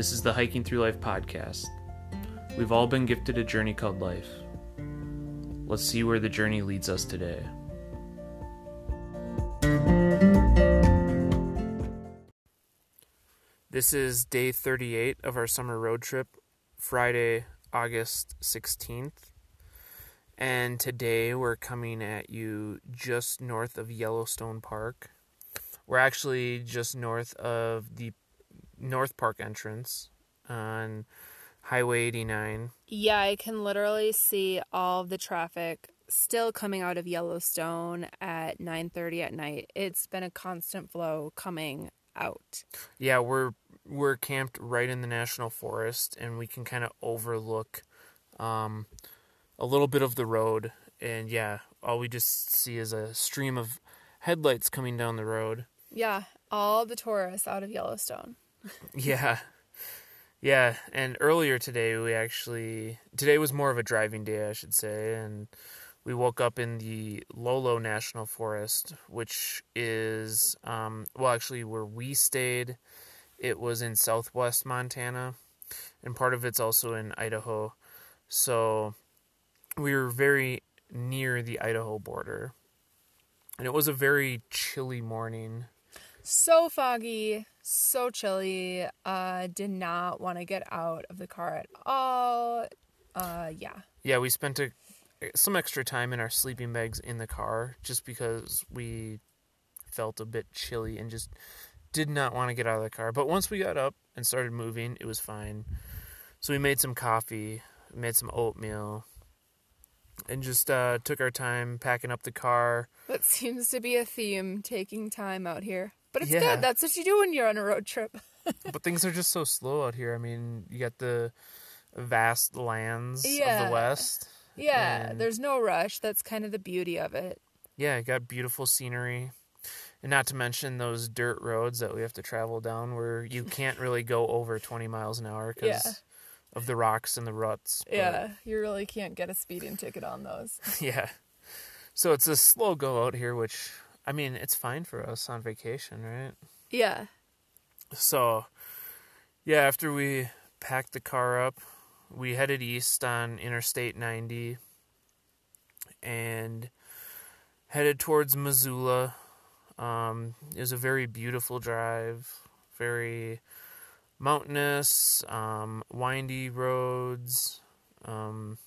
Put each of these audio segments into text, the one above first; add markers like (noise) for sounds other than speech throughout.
This is the Hiking Through Life podcast. We've all been gifted a journey called life. Let's see where the journey leads us today. This is day 38 of our summer road trip, Friday, August 16th. And today we're coming at you just north of Yellowstone Park. We're actually just north of the North Park entrance on Highway 89. Yeah, I can literally see all the traffic still coming out of Yellowstone at 9:30 at night. It's been a constant flow coming out. Yeah, we're we're camped right in the national forest and we can kind of overlook um, a little bit of the road and yeah, all we just see is a stream of headlights coming down the road. Yeah, all the tourists out of Yellowstone. Yeah. Yeah, and earlier today we actually today was more of a driving day, I should say, and we woke up in the Lolo National Forest, which is um well actually where we stayed, it was in southwest Montana, and part of it's also in Idaho. So we were very near the Idaho border. And it was a very chilly morning. So foggy, so chilly. Uh did not want to get out of the car at all. Uh yeah. Yeah, we spent a, some extra time in our sleeping bags in the car just because we felt a bit chilly and just did not want to get out of the car. But once we got up and started moving, it was fine. So we made some coffee, made some oatmeal, and just uh, took our time packing up the car. That seems to be a theme taking time out here. But it's Yeah. good. That's what you do when you're on a road trip. (laughs) but things are just so slow out here. I mean, you got the vast lands of the West. Yeah, there's no rush. That's kind of the beauty of it. Yeah, you got beautiful scenery. And not to mention those dirt roads that we have to travel down where you can't (laughs) really go over 20 miles an hour because Yeah. of the rocks and the ruts. But, Yeah, you really can't get a speeding ticket on those. (laughs) yeah. So it's a slow go out here, which, I mean, it's fine for us on vacation, right? Yeah. So, yeah, after we packed the car up, we headed east on Interstate 90 and headed towards Missoula. Um, it was a very beautiful drive, very mountainous, um, windy roads. Um,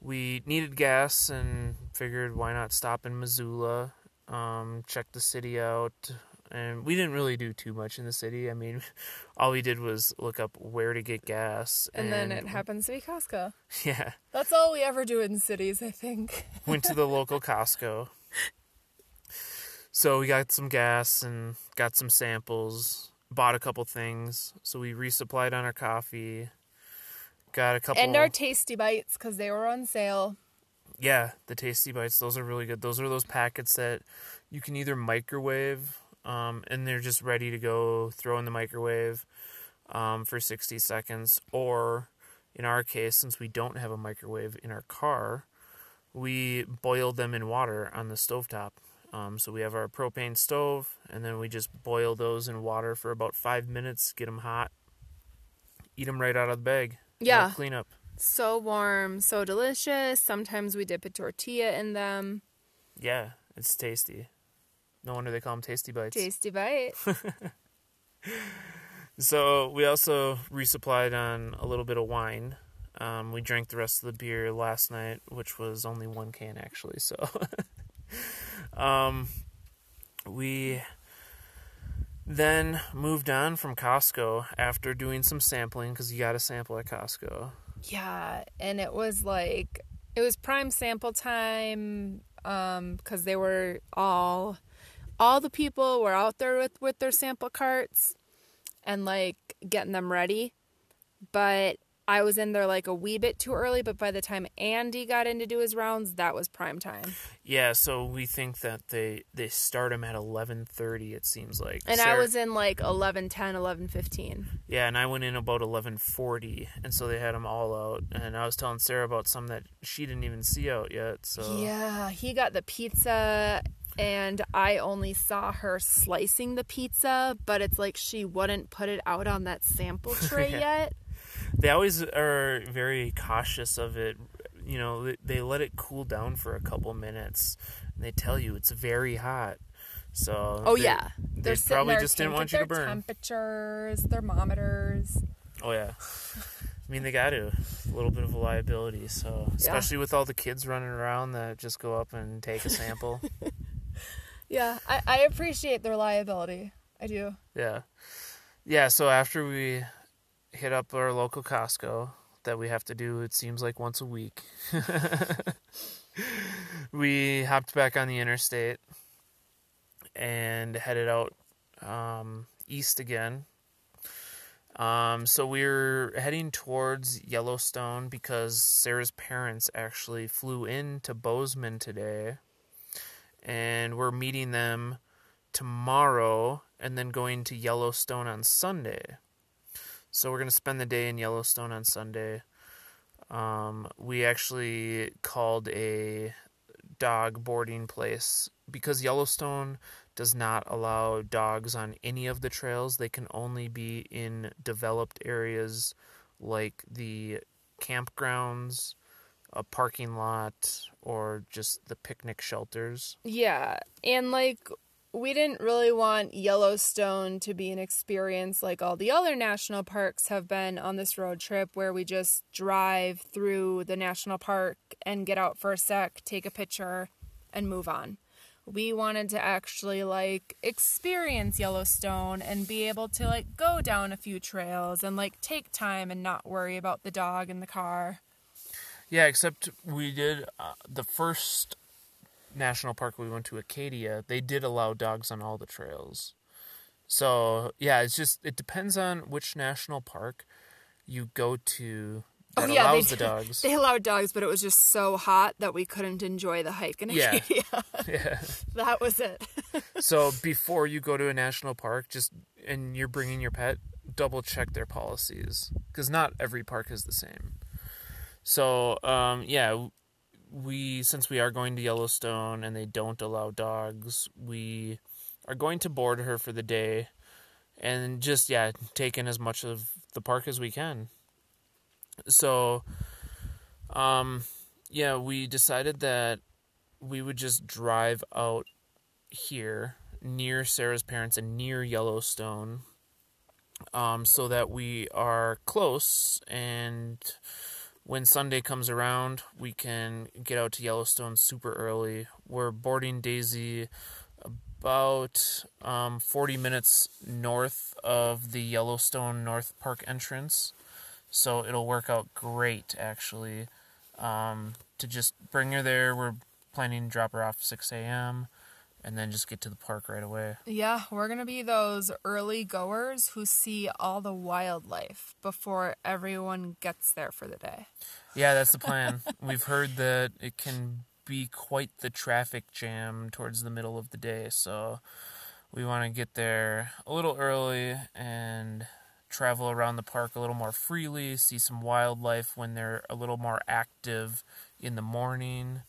we needed gas and figured why not stop in Missoula, um, check the city out. And we didn't really do too much in the city. I mean, (laughs) all we did was look up where to get gas. And, then it happens to be Costco. (laughs) Yeah. That's all we ever do in cities, I think. (laughs) went to the local Costco. So we got some gas and got some samples, bought a couple things. So we resupplied on our coffee. Got a couple And our tasty bites because they were on sale. Yeah, the tasty bites, those are really good. Those are those packets that you can either microwave um, and they're just ready to go, throw in the microwave um, for 60 seconds. Or in our case, since we don't have a microwave in our car, we boil them in water on the stovetop. Um, so we have our propane stove, and then we just boil those in water for about five minutes, get them hot, eat them right out of the bag. Yeah. Clean cleanup. So warm, so delicious. Sometimes we dip a tortilla in them. Yeah, it's tasty. No wonder they call them tasty bites. Tasty bite. (laughs) So we also resupplied on a little bit of wine. Um, we drank the rest of the beer last night, which was only one can actually. So, (laughs) um, we then moved on from Costco after doing some sampling because you got to sample at Costco. Yeah, and it was like it was prime sample time um because they were all all the people were out there with with their sample carts and like getting them ready. But I was in there like a wee bit too early, but by the time Andy got in to do his rounds, that was prime time. Yeah, so we think that they they start them at eleven thirty. It seems like. And I was in like 11, 10, 11, 15. Yeah, and I went in about eleven forty, and so they had them all out. And I was telling Sarah about some that she didn't even see out yet. So Yeah, he got the pizza and I only saw her slicing the pizza, but it's like she wouldn't put it out on that sample (laughs) tray yet. They always are very cautious of it. You know, they- they let it cool down for a couple minutes. And they tell you it's very hot. So Oh they- yeah, they they're probably just didn't want you to burn. Temperatures, thermometers. Oh yeah. I mean, they got to a little bit of a liability. So especially with all the kids running around that just go up and take a sample. (laughs) Yeah, I, I appreciate the reliability. I do. yeah, yeah. So after we hit up our local Costco that we have to do, it seems like once a week. (laughs) we hopped back on the interstate and headed out um, east again. Um, so we're heading towards Yellowstone because Sarah's parents actually flew in to Bozeman today, and we're meeting them tomorrow and then going to Yellowstone on Sunday. So we're gonna spend the day in Yellowstone on Sunday. Um, we actually called a dog boarding place because Yellowstone does not allow dogs on any of the trails. They can only be in developed areas like the campgrounds, a parking lot, or just the picnic shelters. Yeah, and like we didn't really want Yellowstone to be an experience like all the other national parks have been on this road trip where we just drive through the national park and get out for a sec, take a picture, and move on. We wanted to actually like experience Yellowstone and be able to like go down a few trails and like take time and not worry about the dog in the car. Yeah, except we did uh, the first national park we went to, Acadia. They did allow dogs on all the trails. So yeah, it's just it depends on which national park you go to that Oh, yeah, they allows the dogs. They allowed dogs, but it was just so hot that we couldn't enjoy the hike in Yeah. Acadia. (laughs) (laughs) yeah. that was it. (laughs) So before you go to a national park, just and you're bringing your pet, double check their policies because not every park is the same. So um, yeah, we since we are going to Yellowstone and they don't allow dogs, we are going to board her for the day, and just yeah, take in as much of the park as we can. So, um, yeah, we decided that we would just drive out here near Sarah's parents and near Yellowstone um, so that we are close and when Sunday comes around we can get out to Yellowstone super early. We're boarding Daisy about um, 40 minutes north of the Yellowstone North Park entrance. So it'll work out great actually um, to just bring her there. We're planning to drop her off 6 a.m. and then just get to the park right away. Yeah, we're going to be those early goers who see all the wildlife before everyone gets there for the day. Yeah, that's the plan. (laughs) We've heard that it can be quite the traffic jam towards the middle of the day, so we want to get there a little early and travel around the park a little more freely, see some wildlife when they're a little more active in the morning.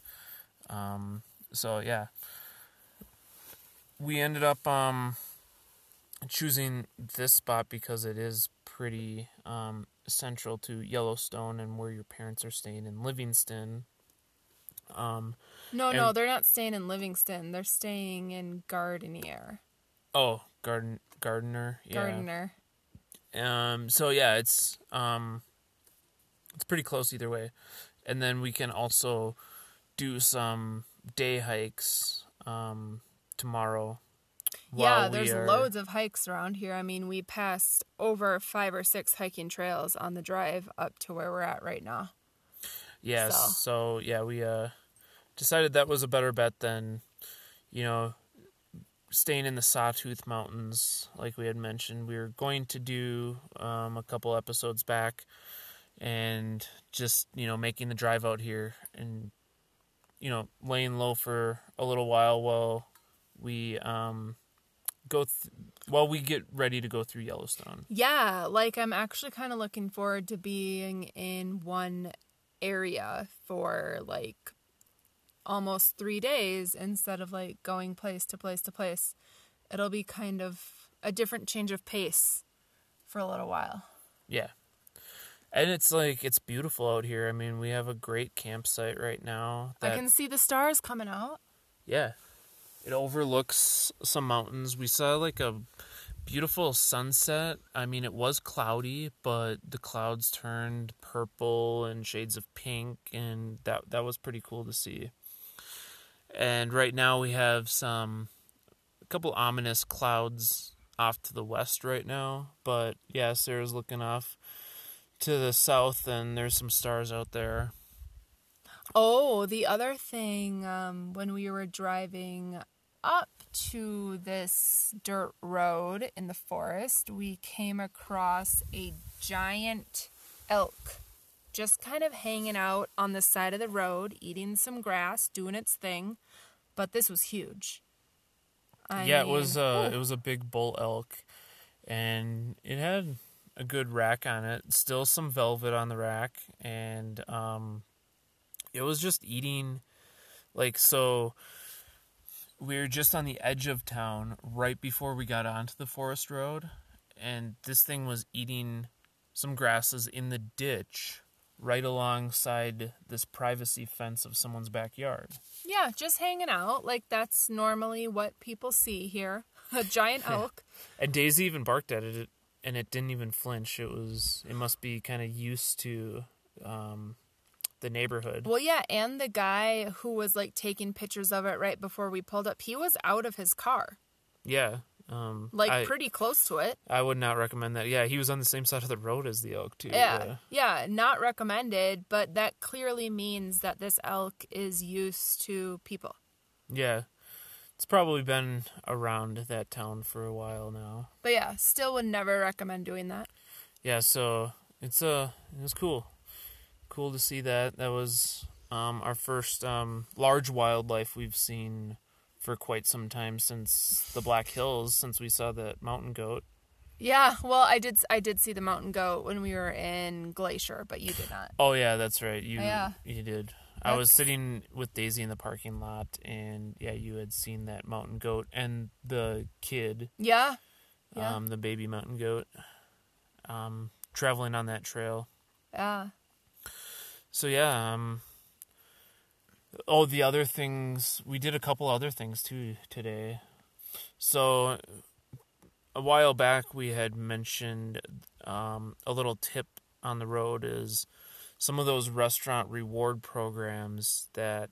Um, so yeah, we ended up um, choosing this spot because it is pretty um, central to Yellowstone and where your parents are staying in Livingston. Um, No, no, they're not staying in Livingston. They're staying in Gardiner. oh, Garden Gardener, yeah. Gardiner. Um, so yeah, it's um, it's pretty close either way, and then we can also do some day hikes um tomorrow. Yeah, there's are- loads of hikes around here. I mean, we passed over five or six hiking trails on the drive up to where we're at right now. Yes. So. So. yeah, we uh decided that was a better bet than, you know, staying in the Sawtooth Mountains like we had mentioned. We were going to do um a couple episodes back and just, you know, making the drive out here and you know, laying low for a little while while we um go th- while we get ready to go through Yellowstone. Yeah, like I'm actually kind of looking forward to being in one area for like almost three days instead of like going place to place to place. It'll be kind of a different change of pace for a little while. Yeah. And it's like it's beautiful out here. I mean, we have a great campsite right now. I can see the stars coming out. Yeah. It overlooks some mountains. We saw like a beautiful sunset. I mean, it was cloudy, but the clouds turned purple and shades of pink and that that was pretty cool to see. And right now we have some a couple ominous clouds off to the west right now, but yeah, Sarah's looking off to the south and there's some stars out there. Oh, the other thing, um, when we were driving up to this dirt road in the forest, we came across a giant elk just kind of hanging out on the side of the road, eating some grass, doing its thing. But this was huge. I yeah, mean, it was uh, it was a big bull elk, and it had a good rack on it. Still some velvet on the rack, and um, it was just eating, like so. We were just on the edge of town right before we got onto the forest road, and this thing was eating some grasses in the ditch right alongside this privacy fence of someone's backyard. Yeah, just hanging out. Like that's normally what people see here. (laughs) A giant elk. and Daisy even barked at it and it didn't even flinch. It was it must be kind of used to um, the neighborhood. Well, yeah, and the guy who was like taking pictures of it right before we pulled up, he was out of his car. Yeah. Um, like I, pretty close to it. I would not recommend that. Yeah, he was on the same side of the road as the elk too. Yeah, yeah, yeah, not recommended. But that clearly means that this elk is used to people. Yeah, it's probably been around that town for a while now. But yeah, still would never recommend doing that. Yeah, so it's uh it was cool, cool to see that. That was um our first um large wildlife we've seen for quite some time since the Black Hills, since we saw the mountain goat. Yeah, well, I did. I did see the mountain goat when we were in Glacier, but you did not. Oh yeah, that's right. You yeah. you did. That's... I was sitting with Daisy in the parking lot, and yeah, you had seen that mountain goat and the kid. Yeah. yeah. Um, the baby mountain goat. Um, traveling on that trail. Yeah. So yeah, um, Oh, the other things we did a couple other things too today. So a while back we had mentioned um, a little tip on the road is some of those restaurant reward programs that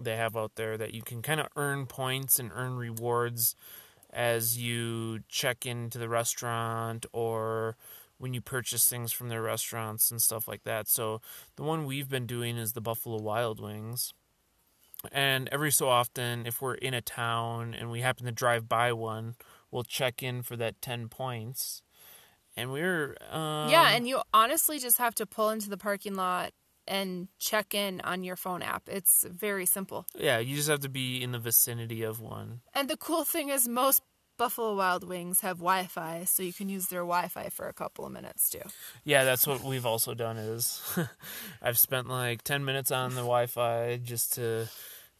they have out there that you can kind of earn points and earn rewards as you check into the restaurant or when you purchase things from their restaurants and stuff like that. So the one we've been doing is the Buffalo Wild Wings. And every so often, if we're in a town and we happen to drive by one, we'll check in for that 10 points. And we're. Um, yeah, and you honestly just have to pull into the parking lot and check in on your phone app. It's very simple. Yeah, you just have to be in the vicinity of one. And the cool thing is, most Buffalo Wild Wings have Wi-Fi, so you can use their Wi-Fi for a couple of minutes too. Yeah, that's what we've also done. Is (laughs) I've spent like ten minutes on the Wi-Fi just to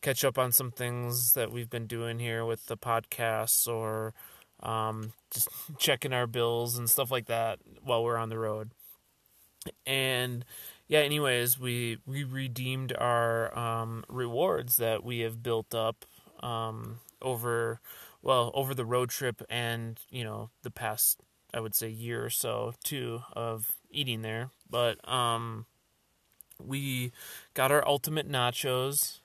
catch up on some things that we've been doing here with the podcasts or um, just checking our bills and stuff like that while we're on the road. And yeah, anyways, we we redeemed our um, rewards that we have built up um, over well over the road trip and you know the past I would say year or so too of eating there. But um, we got our ultimate nachos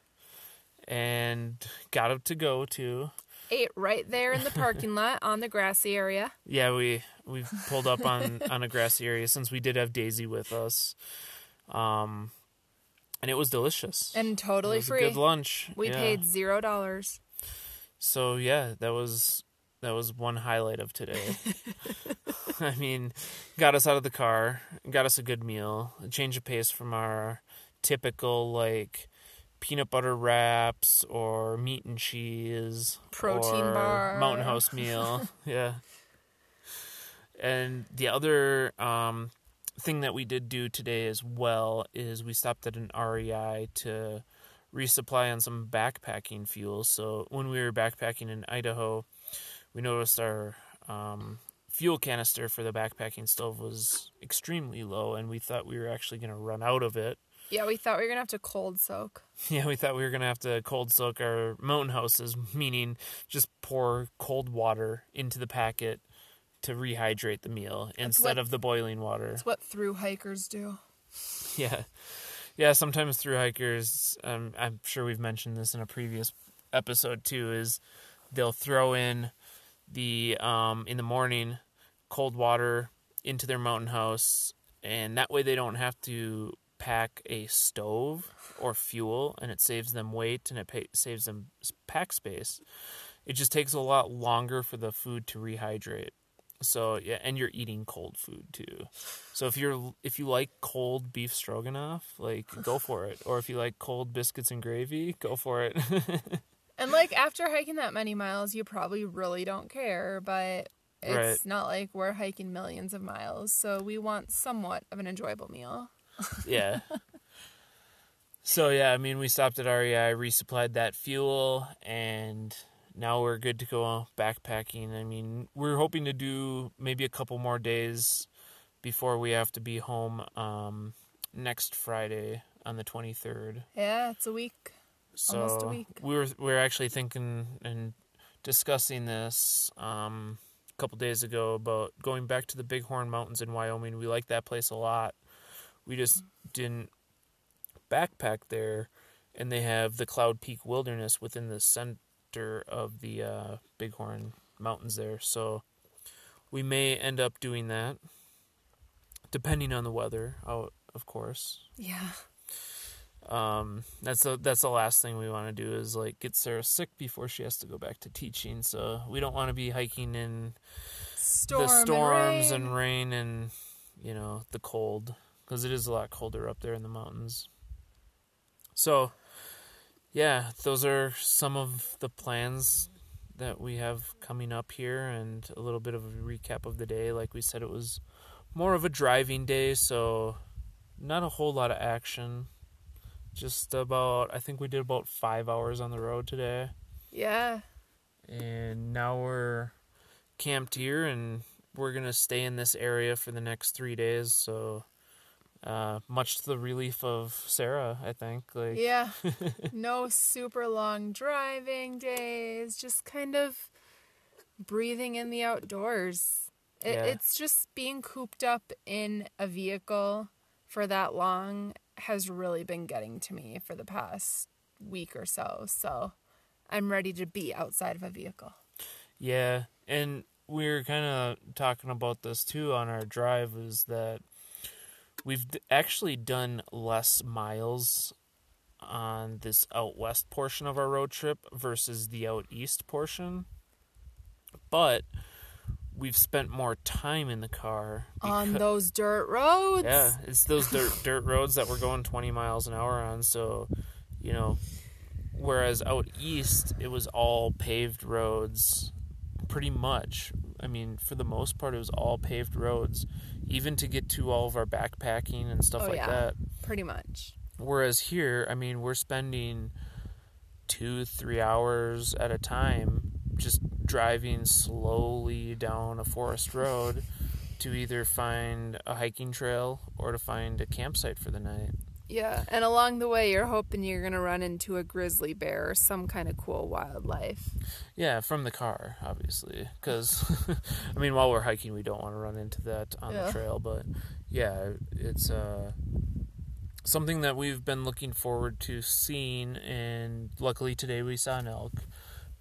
and got it to go to. Ate right there in the parking lot on the grassy area. (laughs) Yeah, we we pulled up on on a grassy area since we did have Daisy with us. Um and it was delicious. And totally free. good lunch. We yeah. paid 0 dollars. So yeah, that was that was one highlight of today. (laughs) (laughs) I mean, got us out of the car, got us a good meal, a change of pace from our typical like peanut butter wraps or meat and cheese, protein bar, Mountain House (laughs) meal. yeah. And the other um, thing that we did do today as well is we stopped at an REI to resupply on some backpacking fuel. So when we were backpacking in Idaho, we noticed our um, fuel canister for the backpacking stove was extremely low, and we thought we were actually going to run out of it. Yeah, we thought we were gonna have to cold soak. (laughs) Yeah, we thought we were going to have to cold soak our mountain houses, meaning just pour cold water into the packet to rehydrate the meal instead what- of the boiling water. It's what through hikers do. (laughs) Yeah, yeah. Sometimes through hikers, um, I'm sure we've mentioned this in a previous episode too. Is they'll throw in the um, in the morning cold water into their mountain house, and that way they don't have to pack a stove or fuel, and it saves them weight and it pay, saves them pack space. It just takes a lot longer for the food to rehydrate. So yeah, and you're eating cold food too. So if you're if you like cold beef stroganoff, like go (sighs) for it. Or if you like cold biscuits and gravy, go for it. (laughs) And like after hiking that many miles, you probably really don't care, but it's Right. not like we're hiking millions of miles, so we want somewhat of an enjoyable meal. (laughs) yeah. So yeah, I mean, we stopped at REI, resupplied that fuel, and now we're good to go backpacking. I mean, we're hoping to do maybe a couple more days before we have to be home um, next Friday on the twenty third. Yeah, it's a week. So Almost a week. we were we were actually thinking and discussing this um, a couple days ago about going back to the Bighorn Mountains in Wyoming. We like that place a lot. We just didn't backpack there, and they have the Cloud Peak Wilderness within the center of the uh, Bighorn Mountains there. So we may end up doing that, depending on the weather, out of course Yeah. um that's the that's the last thing we want to do is like get Sarah sick before she has to go back to teaching so we don't want to be hiking in Storm the storms and, and rain. rain and you know the cold because it is a lot colder up there in the mountains so yeah those are some of the plans that we have coming up here and a little bit of a recap of the day. Like we said it was more of a driving day so not a whole lot of action. Just about i think we did about five hours on the road today. Yeah. and now we're camped here and we're gonna stay in this area for the next three days so uh, much to the relief of sarah i think like Yeah. (laughs) no super long driving days, just kind of breathing in the outdoors. It, Yeah. It's just being cooped up in a vehicle for that long has really been getting to me for the past week or so. So I'm ready to be outside of a vehicle. Yeah, and we were kind of talking about this too on our drive is that we've actually done less miles on this out west portion of our road trip versus the out east portion. But we've spent more time in the car On those dirt roads. yeah, it's those (laughs) dirt dirt roads that we're going 20 miles an hour on. So, you know, whereas out east it was all paved roads, pretty much. I mean, for the most part, it was all paved roads, even to get to all of our backpacking and stuff Oh, like yeah. that. Pretty much. Whereas here, I mean, we're spending two, three hours at a time just driving slowly down a forest road to either find a hiking trail or to find a campsite for the night. Yeah, and along the way, you're hoping you're gonna run into a grizzly bear or some kind of cool wildlife. Yeah, from the car, obviously. Because, (laughs) I mean, while we're hiking, we don't want to run into that on Yeah. the trail. But, yeah, it's uh, something that we've been looking forward to seeing. And luckily, today we saw an elk.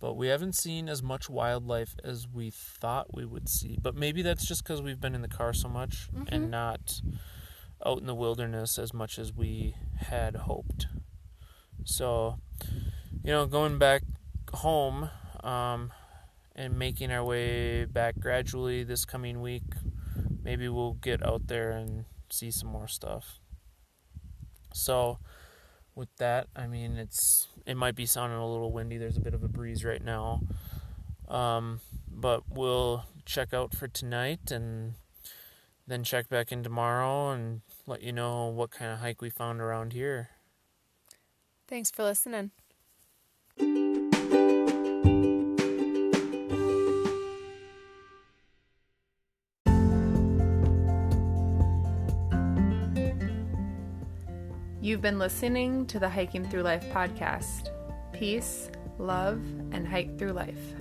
But we haven't seen as much wildlife as we thought we would see. But maybe that's just because we've been in the car so much and not out in the wilderness as much as we had hoped. So, you know, going back home um, and making our way back gradually this coming week, maybe we'll get out there and see some more stuff. So, with that, I mean, it's it might be sounding a little windy. There's a bit of a breeze right now, um, but we'll check out for tonight and then check back in tomorrow and let you know what kind of hike we found around here. Thanks for listening. You've been listening to the Hiking Through Life podcast. Peace, love, and hike through life.